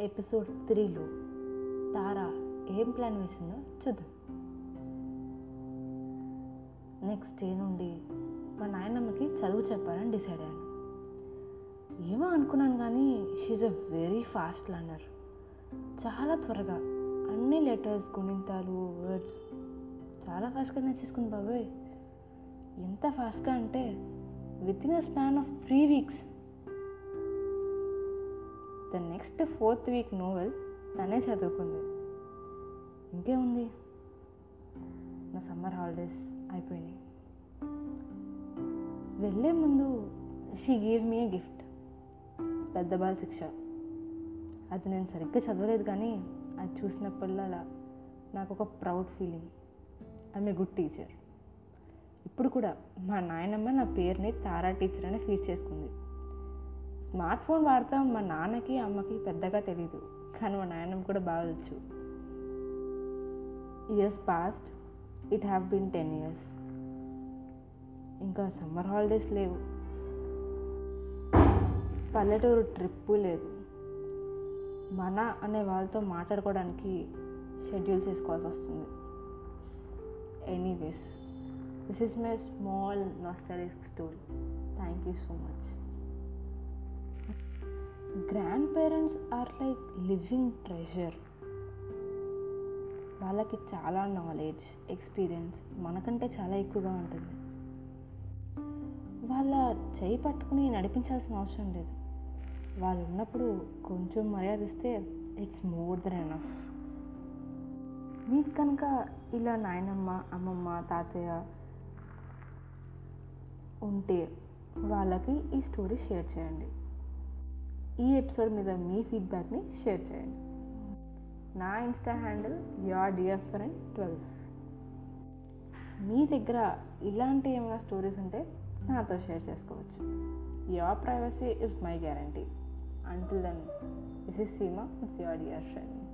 Episode త్రీలో తారా ఏం plan వేసిందో చూద్దాం. నెక్స్ట్ డే నుండి మా నాయనమ్మకి చదువు చెప్పాలని డిసైడ్ అయ్యాను. ఏమో అనుకున్నాను కానీ she's a very fast learner చాలా త్వరగా అన్ని లెటర్స్ గుణింతాలు వర్డ్స్ చాలా ఫాస్ట్గా నేర్చేసుకుంది బాబాయ్. ఎంత ఫాస్ట్గా అంటే with in a span of three weeks the next fourth week novel తనే చదువుకుంది. ఇంకేముంది? నా సమ్మర్ హాలిడేస్ అయిపోయినాయి. వెళ్ళే ముందు she gave me a gift పెద్ద బాల శిక్ష అది నేను సరిగ్గా చదవలేదు కానీ అది చూసినప్పుడల్లా నాకు ఒక proud feeling I'm a good teacher ఇప్పుడు కూడా మా నాయనమ్మ నా పేరుని తారా టీచర్ అని ఫీల్ చేసుకుంది. స్మార్ట్ ఫోన్ వాడతాం మా నాన్నకి అమ్మకి పెద్దగా తెలియదు కానీ మా నాయనం కూడా బాగా వచ్చు years past it have been ten years ఇంకా సమ్మర్ హాలిడేస్ లేవు. పల్లెటూరు ట్రిప్పు లేదు. మన అనే వాళ్ళతో మాట్లాడుకోవడానికి షెడ్యూల్ చేసుకోవాల్సి వస్తుంది. Anyways this is my small nostalgic story thank you so much grandparents are like living treasure వాళ్ళకి చాలా నాలెడ్జ్ ఎక్స్పీరియన్స్ మనకంటే చాలా ఎక్కువగా ఉంటుంది. వాళ్ళ చేయి పట్టుకుని నడిపించాల్సిన అవసరం లేదు. వాళ్ళు ఉన్నప్పుడు కొంచెం మర్యాద ఇస్తే ఇట్స్ మోర్ దెన్ ఎనఫ్ మీకు కనుక ఇలా నాయనమ్మ అమ్మమ్మ తాతయ్య ఉంటే వాళ్ళకి ఈ స్టోరీ షేర్ చేయండి. ఈ ఎపిసోడ్ మీద మీ ఫీడ్బ్యాక్ని షేర్ చేయండి. నా insta handle your dear friend twelve మీ దగ్గర ఇలాంటి ఏమైనా స్టోరీస్ ఉంటే నాతో షేర్ చేసుకోవచ్చు. Your privacy is my guarantee until then this is Seema it's your dear friend